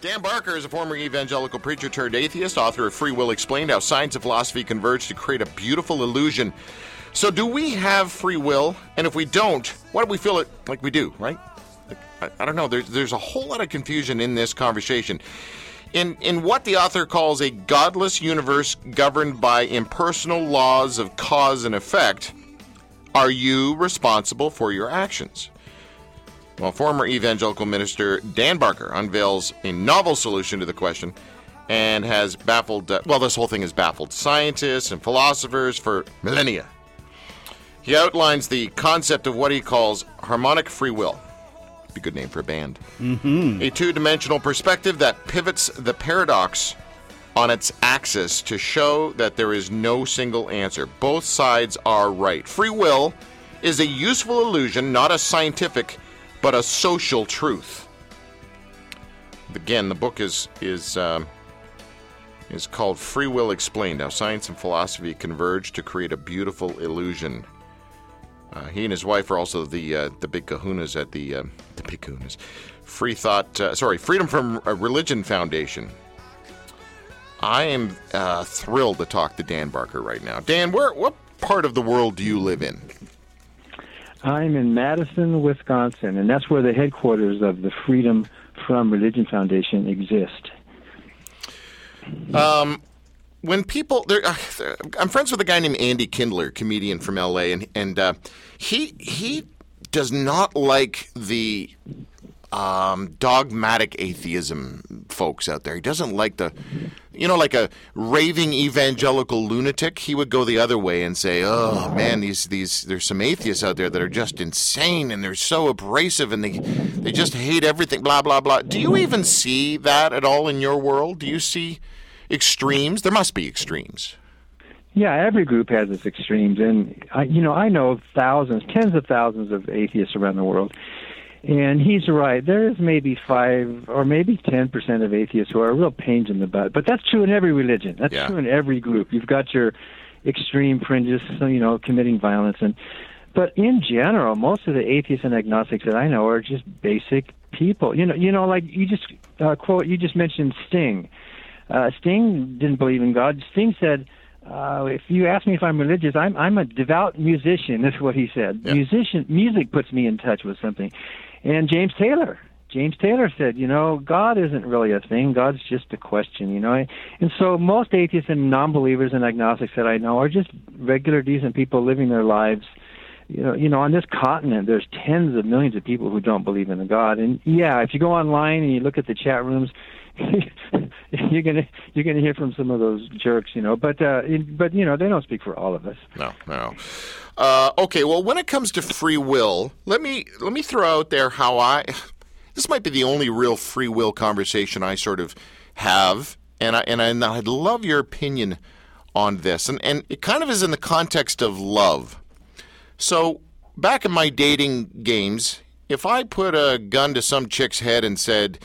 Dan Barker is a former evangelical preacher turned atheist, author of Free Will Explained How Science and Philosophy Converge to Create a Beautiful Illusion. So, do we have free will? And if we don't, why do we feel it like we do, right? Like, I, I, don't know. There's, there's a whole lot of confusion in this conversation. In, in what the author calls a godless universe governed by impersonal laws of cause and effect, are you responsible for your actions? Well, former evangelical minister Dan Barker unveils a novel solution to the question and has baffled, uh, well, this whole thing has baffled scientists and philosophers for millennia. He outlines the concept of what he calls harmonic free will. Be a good name for a band. Mm-hmm. A two dimensional perspective that pivots the paradox on its axis to show that there is no single answer. Both sides are right. Free will is a useful illusion, not a scientific, but a social truth. Again, the book is is um, is called Free Will Explained: How Science and Philosophy Converge to Create a Beautiful Illusion. Uh, he and his wife are also the uh, the big kahunas at the uh, the big kahunas, Free Thought, uh, sorry, Freedom from Religion Foundation. I am uh, thrilled to talk to Dan Barker right now. Dan, where what part of the world do you live in? I'm in Madison, Wisconsin, and that's where the headquarters of the Freedom from Religion Foundation exist. Um, when people, uh, I'm friends with a guy named Andy Kindler, comedian from LA, and and uh, he he does not like the um, dogmatic atheism folks out there. He doesn't like the, you know, like a raving evangelical lunatic. He would go the other way and say, "Oh man, these these there's some atheists out there that are just insane and they're so abrasive and they they just hate everything." Blah blah blah. Do you even see that at all in your world? Do you see extremes? There must be extremes. Yeah, every group has its extremes, and I, you know, I know thousands, tens of thousands of atheists around the world and he's right. There is maybe five or maybe ten percent of atheists who are a real pains in the butt. But that's true in every religion. That's yeah. true in every group. You've got your extreme fringes, you know, committing violence, and but in general, most of the atheists and agnostics that I know are just basic people. You know, you know, like you just uh, quote. You just mentioned Sting. Uh, Sting didn't believe in God. Sting said. Uh, if you ask me if I'm religious, I'm I'm a devout musician. That's what he said. Yeah. Musician music puts me in touch with something. And James Taylor. James Taylor said, you know, God isn't really a thing. God's just a question, you know. And so most atheists and non-believers and agnostics that I know are just regular, decent people living their lives. You know, you know, on this continent, there's tens of millions of people who don't believe in a God. And yeah, if you go online and you look at the chat rooms, you're gonna you're gonna hear from some of those jerks, you know. But uh, but you know, they don't speak for all of us. No, no. Uh, okay, well, when it comes to free will, let me let me throw out there how I. This might be the only real free will conversation I sort of have, and I and, I, and I'd love your opinion on this, and and it kind of is in the context of love. So back in my dating games, if I put a gun to some chick's head and said,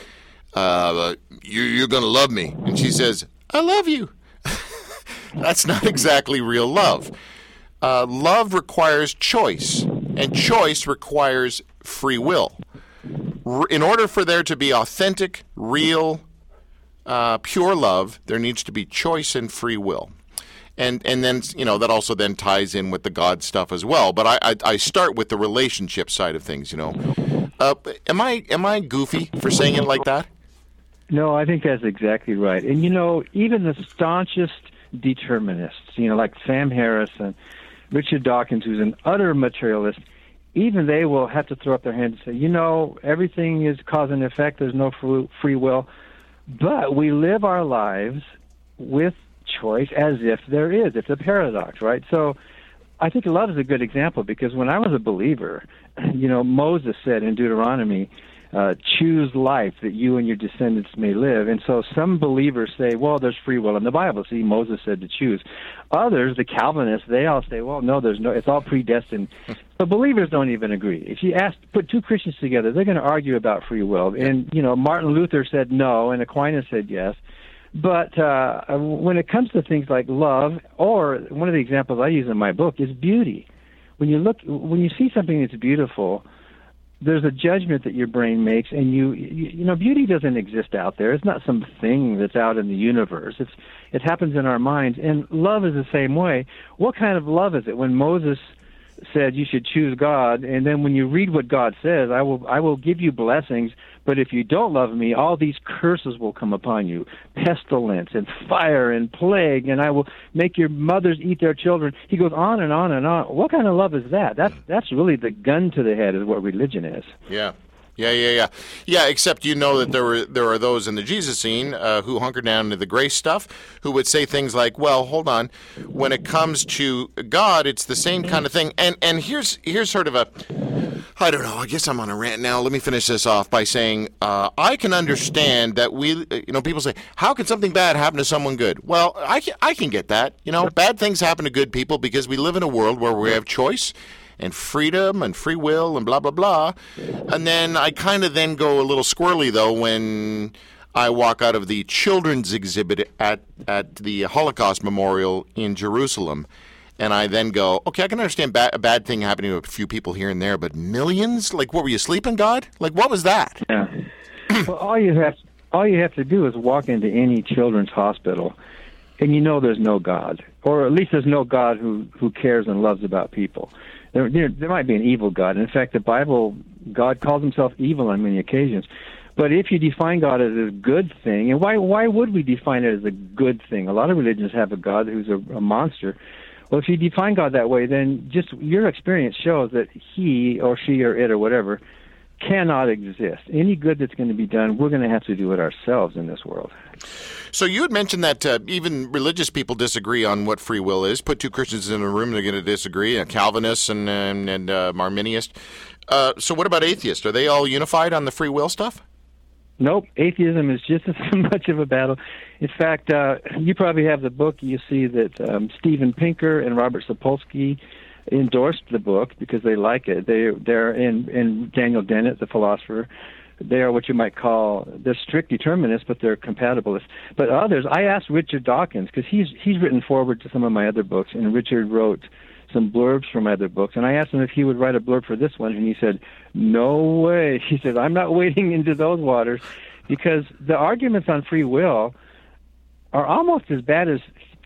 uh, you, "You're going to love me," and she says, "I love you," that's not exactly real love uh, love requires choice, and choice requires free will. In order for there to be authentic, real, uh, pure love, there needs to be choice and free will. And and then you know that also then ties in with the God stuff as well. But I I, I start with the relationship side of things. You know, uh, am I am I goofy for saying it like that? No, I think that's exactly right. And you know, even the staunchest determinists, you know, like Sam Harris and Richard Dawkins, who's an utter materialist, even they will have to throw up their hands and say, you know, everything is cause and effect. There's no free will. But we live our lives with choice as if there is. It's a paradox, right? So I think love is a good example because when I was a believer, you know, Moses said in Deuteronomy, uh, choose life that you and your descendants may live. And so some believers say, well, there's free will in the Bible. See, Moses said to choose. Others, the Calvinists, they all say, well, no, there's no, it's all predestined. But believers don't even agree. If you ask, put two Christians together, they're going to argue about free will. And, you know, Martin Luther said no, and Aquinas said yes. But uh, when it comes to things like love, or one of the examples I use in my book is beauty. When you look, when you see something that's beautiful, there's a judgment that your brain makes, and you, you know beauty doesn't exist out there. It's not some thing that's out in the universe. It's it happens in our minds, and love is the same way. What kind of love is it when Moses said you should choose God, and then when you read what God says, I will I will give you blessings, but if you don't love me, all these curses will come upon you, pestilence and fire and plague, and I will make your mothers eat their children. He goes on and on and on. What kind of love is that? That's that's really the gun to the head is what religion is. Yeah. Yeah, yeah, yeah, yeah. Except you know that there were there are those in the Jesus scene uh, who hunker down to the grace stuff, who would say things like, "Well, hold on, when it comes to God, it's the same kind of thing." And and here's here's sort of a, I don't know. I guess I'm on a rant now. Let me finish this off by saying uh, I can understand that we, you know, people say, "How can something bad happen to someone good?" Well, I can I can get that. You know, bad things happen to good people because we live in a world where we have choice and freedom and free will and blah blah blah. And then I kind of then go a little squirrely though when I walk out of the children's exhibit at at the Holocaust Memorial in Jerusalem. And I then go, okay, I can understand ba- a bad thing happening to a few people here and there, but millions? Like, what were you sleeping, God? Like, what was that? Yeah. well, all you have all you have to do is walk into any children's hospital, and you know there's no God, or at least there's no God who who cares and loves about people there, there, might be an evil God. In fact, the Bible, God calls himself evil on many occasions. But if you define God as a good thing, and why why would we define it as a good thing? A lot of religions have a God who's a, a monster. Well, if you define God that way, then just your experience shows that he or she or it or whatever cannot exist. Any good that's going to be done, we're going to have to do it ourselves in this world. So you had mentioned that uh, even religious people disagree on what free will is. Put two Christians in a room, they're going to disagree. Uh, Calvinists and and, and uh. Uh, so what about atheists? Are they all unified on the free will stuff? Nope, atheism is just as much of a battle. In fact, uh, you probably have the book. You see that um, Steven Pinker and Robert Sapolsky endorsed the book because they like it. They they're in in Daniel Dennett, the philosopher they are what you might call they're strict determinists, but they're compatibilists. But others, I asked Richard Dawkins because he's he's written foreword to some of my other books, and Richard wrote some blurbs for my other books, and I asked him if he would write a blurb for this one, and he said, "No way." He said, "I'm not wading into those waters." Because the arguments on free will are almost as bad as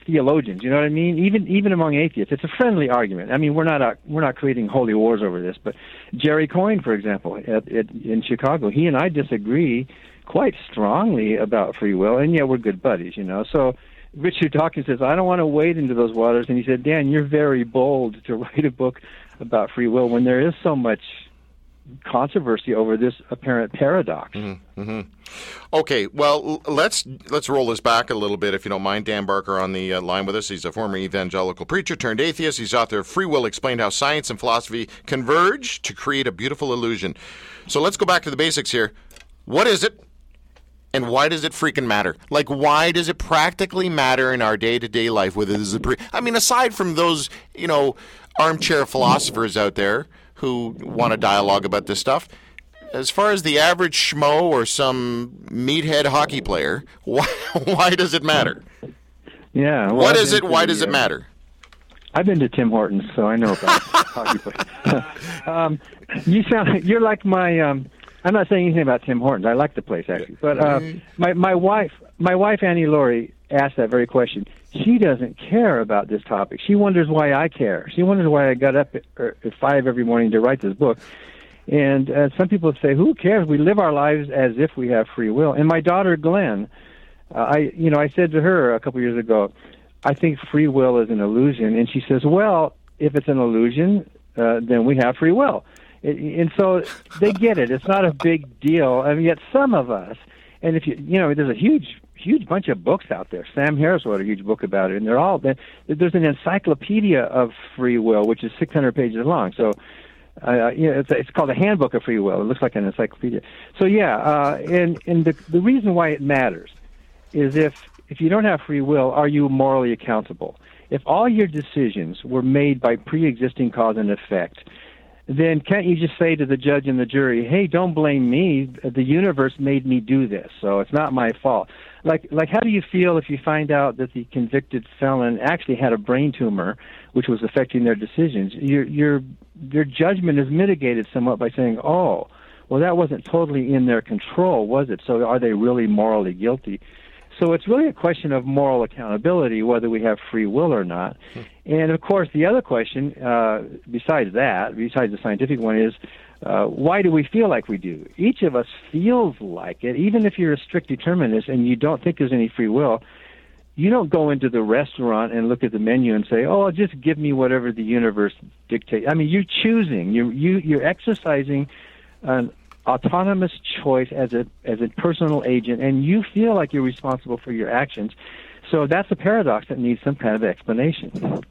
theologians. You know what I mean? Even even among atheists, it's a friendly argument. I mean, we're not a, uh, we're not creating holy wars over this. But Jerry Coyne, for example, at, at, in Chicago, he and I disagree quite strongly about free will, and yeah, we're good buddies. You know, so. Richard Dawkins says, I don't want to wade into those waters. And he said, Dan, you're very bold to write a book about free will when there is so much controversy over this apparent paradox. Mm-hmm, mm-hmm. Okay, well, let's let's roll this back a little bit, if you don't mind. Dan Barker on the uh, line with us. He's a former evangelical preacher turned atheist. He's author of Free Will Explained: How Science and Philosophy Converge to Create a Beautiful Illusion. So let's go back to the basics here. What is it? And why does it freaking matter? Like, why does it practically matter in our day to day life? Whether this is a pre- I mean, aside from those, you know, armchair philosophers out there who want to dialogue about this stuff. As far as the average schmo or some meathead hockey player, why, why does it matter? Yeah. Well, what is it? Why does it uh, matter? I've been to Tim Hortons, so I know about hockey players. um, you sound you're like my. Um, I'm not saying anything about Tim Hortons. I like the place actually, but uh, my my wife, my wife Annie Laurie asked that very question she doesn't care about this topic. She wonders why I care. She wonders why I got up at, five every morning to write this book. And uh, some people say, "Who cares? We live our lives as if we have free will." And my daughter Glenn, uh, I, you know, I said to her a couple years ago, "I think free will is an illusion," and she says, "Well, if it's an illusion, uh, then we have free will." And so they get it. It's not a big deal. I mean, yet some of us, and if you, you know, there's a huge huge bunch of books out there. Sam Harris wrote a huge book about it, and they're all there's an encyclopedia of free will, which is 600 pages long. So, uh, you know, it's, it's called a Handbook of Free Will. It looks like an encyclopedia. So yeah, uh, and and the the reason why it matters is if if you don't have free will, are you morally accountable? If all your decisions were made by pre-existing cause and effect, then can't you just say to the judge and the jury, "Hey, don't blame me. The universe made me do this, so it's not my fault." Like, like, how do you feel if you find out that the convicted felon actually had a brain tumor, which was affecting their decisions? Your your your judgment is mitigated somewhat by saying, "Oh, Well, that wasn't totally in their control, was it? So are they really morally guilty? So it's really a question of moral accountability, whether we have free will or not. Hmm. And of course, the other question, uh, besides that, besides the scientific one, is uh, why do we feel like we do? Each of us feels like it, even if you're a strict determinist and you don't think there's any free will. You don't go into the restaurant and look at the menu and say, "Oh, just give me whatever the universe dictates." I mean, you're choosing. You you you're exercising an autonomous choice as a as a personal agent, and you feel like you're responsible for your actions. So that's a paradox that needs some kind of explanation.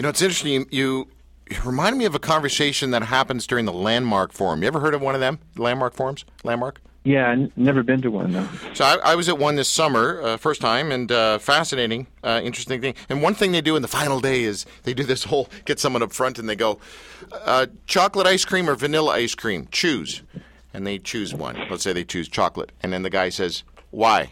You know, it's interesting. You, you remind me of a conversation that happens during the Landmark Forum. You ever heard of one of them? Landmark Forums? Landmark? Yeah, I n- never been to one though. So I, I was at one this summer, uh, first time, and uh, fascinating, uh, interesting thing. And one thing they do in the final day is they do this whole get someone up front and they go, uh, chocolate ice cream or vanilla ice cream, choose and they choose one. Let's say they choose chocolate, and then the guy says, "Why?"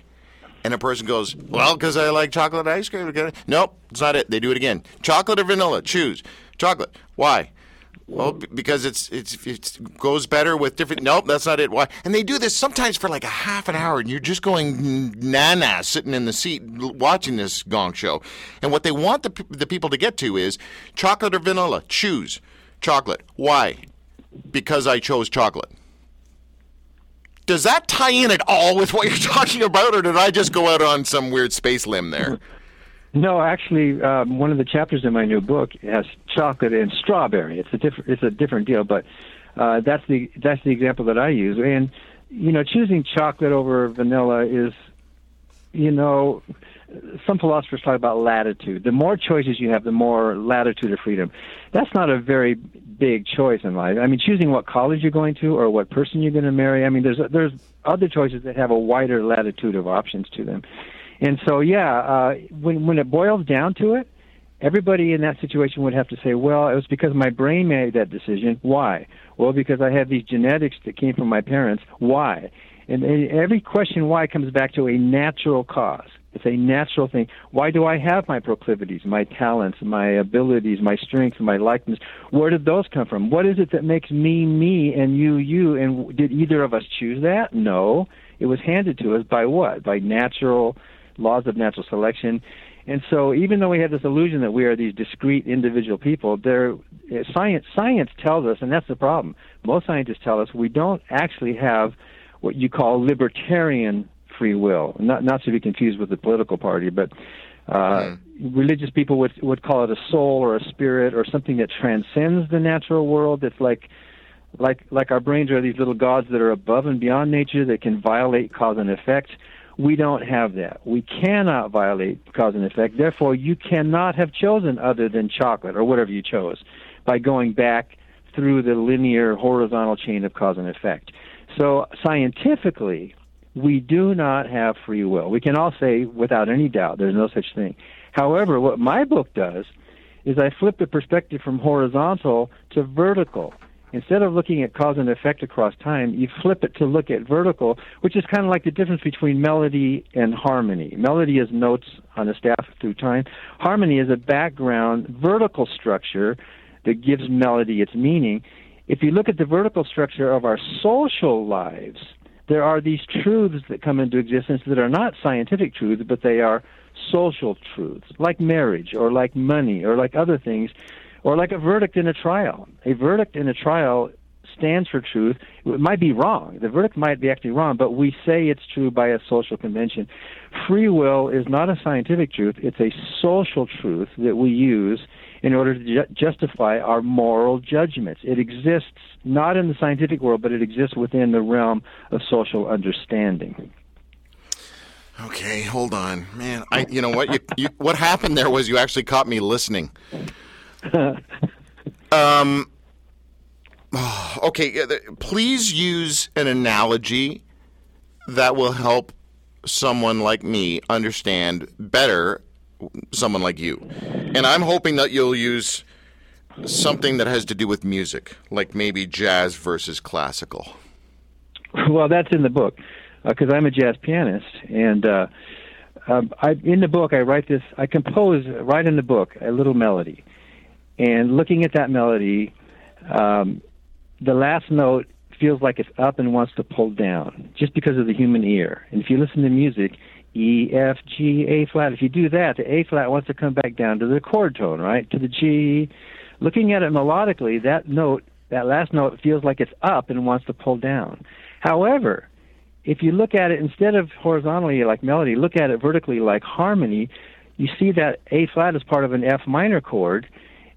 And a person goes, "Well, because I like chocolate ice cream." Nope, it's not it. They do it again. Chocolate or vanilla? Choose chocolate. Why? Well, because it's it's it goes better with different. Nope, that's not it. Why? And they do this sometimes for like a half an hour, and you're just going nana sitting in the seat watching this gong show. And what they want the the people to get to is chocolate or vanilla. Choose chocolate. Why? Because I chose chocolate. Does that tie in at all with what you're talking about, or did I just go out on some weird space limb there? No, actually, um, one of the chapters in my new book has chocolate and strawberry. It's a different it's a different deal, but uh, that's the that's the example that I use. And you know, choosing chocolate over vanilla is, you know, some philosophers talk about latitude. The more choices you have, the more latitude of freedom. That's not a very big choice in life. I mean, choosing what college you're going to or what person you're going to marry. I mean, there's there's other choices that have a wider latitude of options to them. And so, yeah, uh, when when it boils down to it, everybody in that situation would have to say, well, it was because my brain made that decision. Why? Well, because I have these genetics that came from my parents. Why? And, and every question why comes back to a natural cause. It's a natural thing. Why do I have my proclivities, my talents, my abilities, my strengths, my likeness? Where did those come from? What is it that makes me me and you you? And did either of us choose that? No. It was handed to us by what? By natural laws of natural selection. And so, even though we have this illusion that we are these discrete individual people, there science science tells us, and that's the problem. Most scientists tell us we don't actually have what you call libertarian free will, not not to be confused with the political party, but uh, mm. religious people would would call it a soul or a spirit or something that transcends the natural world. That's like like like our brains are these little gods that are above and beyond nature that can violate cause and effect. We don't have that. We cannot violate cause and effect. Therefore, you cannot have chosen other than chocolate or whatever you chose by going back through the linear horizontal chain of cause and effect. So scientifically, we do not have free will. We can all say without any doubt there's no such thing. However, what my book does is I flip the perspective from horizontal to vertical. Instead of looking at cause and effect across time, you flip it to look at vertical, which is kind of like the difference between melody and harmony. Melody is notes on a staff through time. Harmony is a background vertical structure that gives melody its meaning. If you look at the vertical structure of our social lives, there are these truths that come into existence that are not scientific truths, but they are social truths, like marriage or like money or like other things, or like a verdict in a trial. A verdict in a trial stands for truth. It might be wrong. The verdict might be actually wrong, but we say it's true by a social convention. Free will is not a scientific truth, it's a social truth that we use in order to ju- justify our moral judgments. It exists not in the scientific world, but it exists within the realm of social understanding. Okay, hold on, man. I, you know what? You, you, what happened there was you actually caught me listening. um. Okay, please use an analogy that will help someone like me understand better someone like you. And I'm hoping that you'll use something that has to do with music, like maybe jazz versus classical. Well, that's in the book because uh, I'm a jazz pianist, and uh, um, I, in the book I write this. I compose right in the book a little melody, and looking at that melody, um, the last note feels like it's up and wants to pull down just because of the human ear. And if you listen to music, E, F, G, A flat, if you do that, the A flat wants to come back down to the chord tone, right? To the G. Looking at it melodically, that note, that last note feels like it's up and wants to pull down. However, if you look at it instead of horizontally like melody, look at it vertically like harmony, you see that A flat is part of an F minor chord,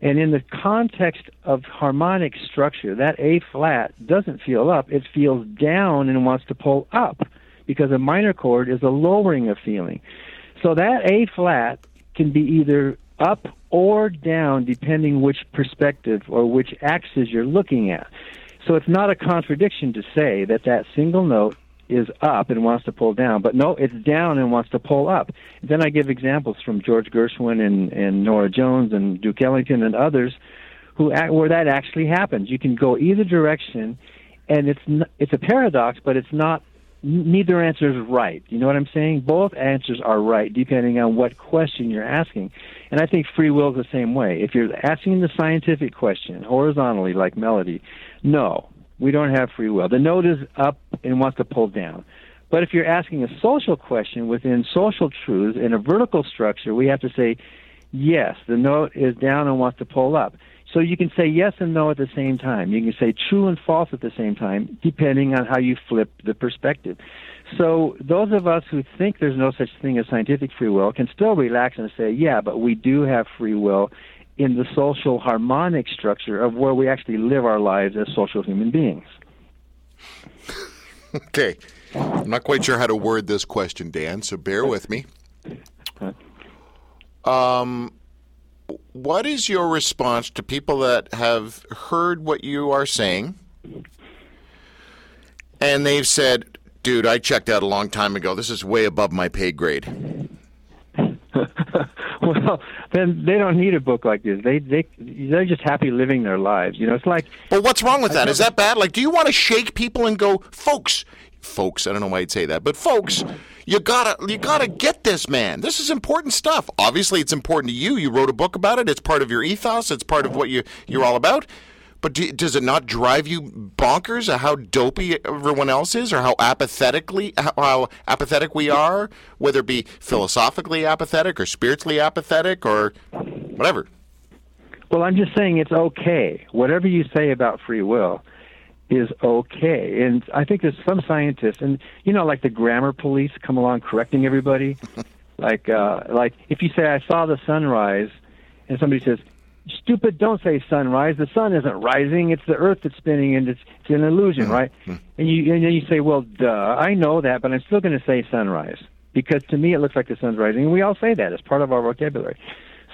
and in the context of harmonic structure, that A flat doesn't feel up, it feels down and wants to pull up because a minor chord is a lowering of feeling. So that A flat can be either up or down depending which perspective or which axis you're looking at. So it's not a contradiction to say that that single note is up and wants to pull down, but no, it's down and wants to pull up. Then I give examples from George Gershwin and, and Norah Jones and Duke Ellington and others who act, where that actually happens. You can go either direction, and it's n- it's a paradox, but it's not. Neither answer is right. You know what I'm saying? Both answers are right depending on what question you're asking. And I think free will is the same way. If you're asking the scientific question horizontally, like melody, no, we don't have free will. The note is up and wants to pull down. But if you're asking a social question within social truths in a vertical structure, we have to say, yes, the note is down and wants to pull up. So you can say yes and no at the same time. You can say true and false at the same time, depending on how you flip the perspective. So those of us who think there's no such thing as scientific free will can still relax and say, yeah, but we do have free will in the social harmonic structure of where we actually live our lives as social human beings. okay. I'm not quite sure how to word this question, Dan, so bear with me. Um, what is your response to people that have heard what you are saying and they've said, dude, I checked out a long time ago. This is way above my pay grade? well, then they don't need a book like this. They they they're just happy living their lives. You know, it's like. Well, what's wrong with that? Is that bad? Like, do you want to shake people and go, folks, folks? I don't know why I'd say that, but folks, you gotta you gotta get this, man. This is important stuff. Obviously, it's important to you. You wrote a book about it. It's part of your ethos. It's part of what you you're all about. But do, does it not drive you bonkers at how dopey everyone else is, or how apathetically how apathetic we are, whether it be philosophically apathetic or spiritually apathetic or whatever? Well, I'm just saying it's okay. Whatever you say about free will is okay. And I think there's some scientists, and you know, like the grammar police come along correcting everybody. like, uh, like if you say I saw the sunrise, and somebody says stupid, don't say sunrise. The sun isn't rising. It's the earth that's spinning, and it's, it's an illusion, mm-hmm. right? Mm-hmm. And you and then you say, well, duh, I know that, but I'm still going to say sunrise because to me it looks like the sun's rising. And we all say that as part of our vocabulary.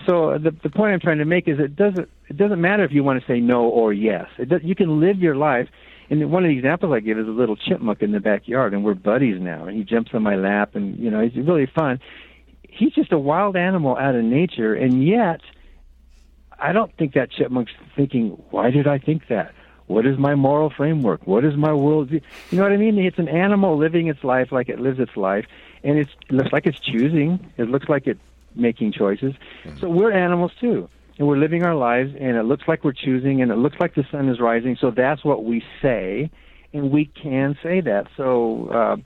So the the point I'm trying to make is it doesn't it doesn't matter if you want to say no or yes. It does, you can live your life. And one of the examples I give is a little chipmunk in the backyard, and we're buddies now. And he jumps on my lap, and you know he's really fun. He's just a wild animal out of nature, and yet I don't think that chipmunk's thinking, why did I think that? What is my moral framework? What is my world? You know what I mean? It's an animal living its life like it lives its life, and it looks like it's choosing. It looks like it's making choices. Mm-hmm. So we're animals too, and we're living our lives, and it looks like we're choosing, and it looks like the sun is rising. So that's what we say, and we can say that. So. Uh,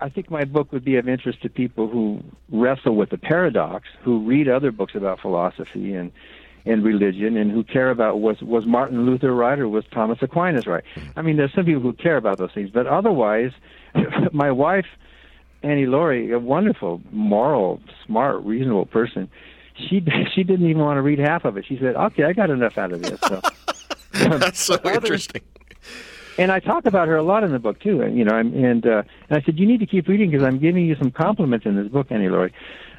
I think my book would be of interest to people who wrestle with the paradox, who read other books about philosophy and in religion and who care about was was Martin Luther right or was Thomas Aquinas right. I mean, there's some people who care about those things, but otherwise, my wife Annie Laurie, a wonderful, moral, smart, reasonable person, she she didn't even want to read half of it. She said, "Okay, I got enough out of this." So, That's so interesting. And I talk about her a lot in the book too. And you know, and and, uh, and I said, "You need to keep reading because I'm giving you some compliments in this book, Annie Laurie."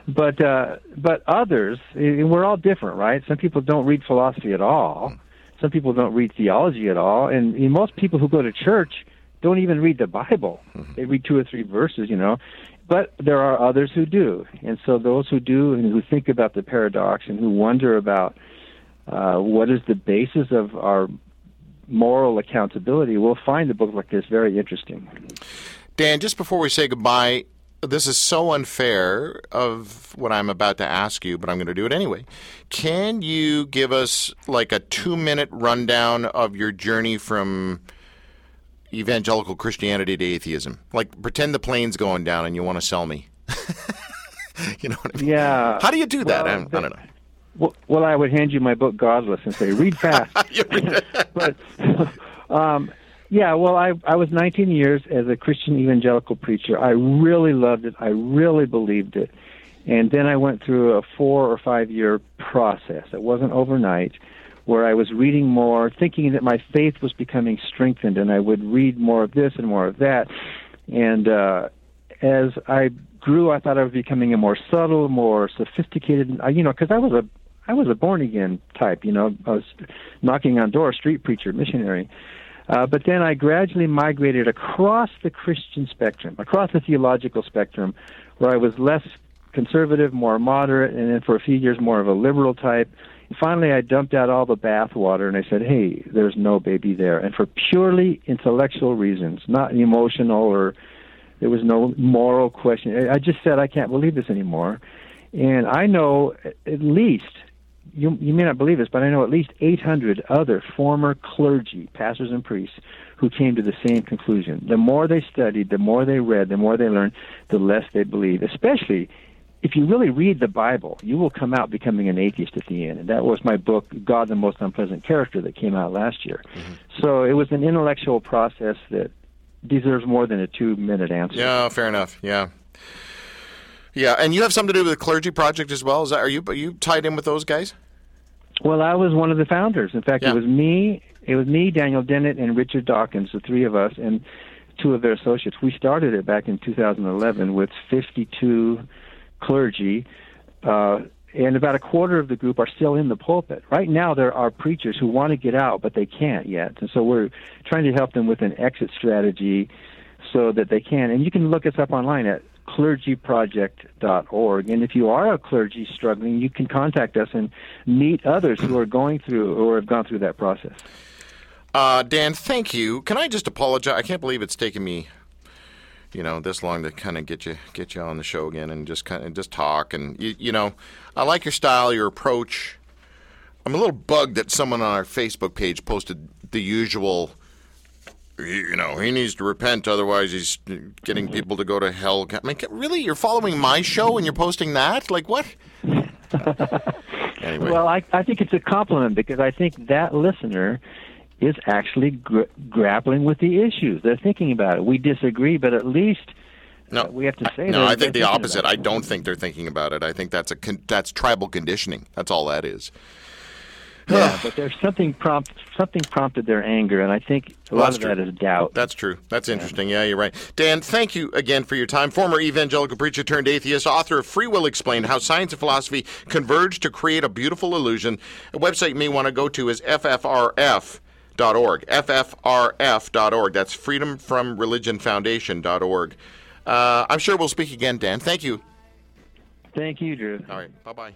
But uh, but others, we're all different, right? Some people don't read philosophy at all. Some people don't read theology at all, and, most people who go to church don't even read the Bible. Mm-hmm. They read two or three verses, you know. But there are others who do, and so those who do and who think about the paradox and who wonder about uh, what is the basis of our moral accountability will find a book like this very interesting. Dan, just before we say goodbye, this is so unfair of what I'm about to ask you, but I'm going to do it anyway. Can you give us like a two minute rundown of your journey from, evangelical Christianity to atheism. Like pretend the plane's going down and you want to sell me. you know what I mean? Yeah. How do you do that? Well, I, don't, I don't know. Well, well, I would hand you my book, Godless, and say, read fast. but, um, yeah, well, I, I was 19 years as a Christian evangelical preacher. I really loved it. I really believed it. And then I went through a four or five year process. It wasn't overnight, where I was reading more, thinking that my faith was becoming strengthened, and I would read more of this and more of that. And uh, as I grew, I thought I was becoming a more subtle, more sophisticated. You know, because I was a I was a born again type. You know, I was knocking on doors, street preacher, missionary. Uh, but then I gradually migrated across the Christian spectrum, across the theological spectrum, where I was less conservative, more moderate, and then for a few years more of a liberal type. Finally, I dumped out all the bathwater and I said, "Hey, there's no baby there," and for purely intellectual reasons, not emotional or there was no moral question. I just said, "I can't believe this anymore," and I know at least you, you may not believe this, but I know at least 800 other former clergy, pastors, and priests who came to the same conclusion. The more they studied, the more they read, the more they learned, the less they believed. Especially if you really read the Bible, you will come out becoming an atheist at the end. And that was my book, God the Most Unpleasant Character, that came out last year. Mm-hmm. So it was an intellectual process that deserves more than a two minute answer. Yeah, fair enough. Yeah. Yeah, and you have something to do with the clergy project as well. Is that are you are you tied in with those guys? Well, I was one of the founders. In fact, yeah. it was me, it was me, Daniel Dennett, and Richard Dawkins, the three of us, and two of their associates. We started it back in 2011 with 52 clergy, uh, and about a quarter of the group are still in the pulpit. Right now, there are preachers who want to get out, but they can't yet, and so we're trying to help them with an exit strategy so that they can. And you can look us up online at clergyproject.org. And if you are a clergy struggling, you can contact us and meet others who are going through or have gone through that process. Uh, Dan, thank you. Can I just apologize? I can't believe it's taken me, you know, this long to kind of get you get you on the show again and just kind of just talk. And you, you know, I like your style, your approach. I'm a little bugged that someone on our Facebook page posted the usual you know, he needs to repent, otherwise he's getting people to go to hell. I mean, really, you're following my show and you're posting that? Like what? anyway. Well, I, I think it's a compliment because I think that listener is actually gr- grappling with the issues. They're thinking about it. We disagree, but at least no, uh, we have to say. That. No, I think the opposite. I don't think they're thinking about it. I think that's a con- that's tribal conditioning. That's all that is. Yeah, but there's something prompt something prompted their anger, and I think a lot of true. that is doubt. That's true. That's interesting. Yeah. yeah, you're right. Dan, thank you again for your time. Former evangelical preacher turned atheist, author of Free Will Explained: How Science and Philosophy Converge to Create a Beautiful Illusion. A website you may want to go to is ffrf. Dot org, ffrf.org. That's Freedom from Religion Foundation. Foundation.org. Uh, I'm sure we'll speak again, Dan. Thank you. Thank you, Drew. All right. Bye bye.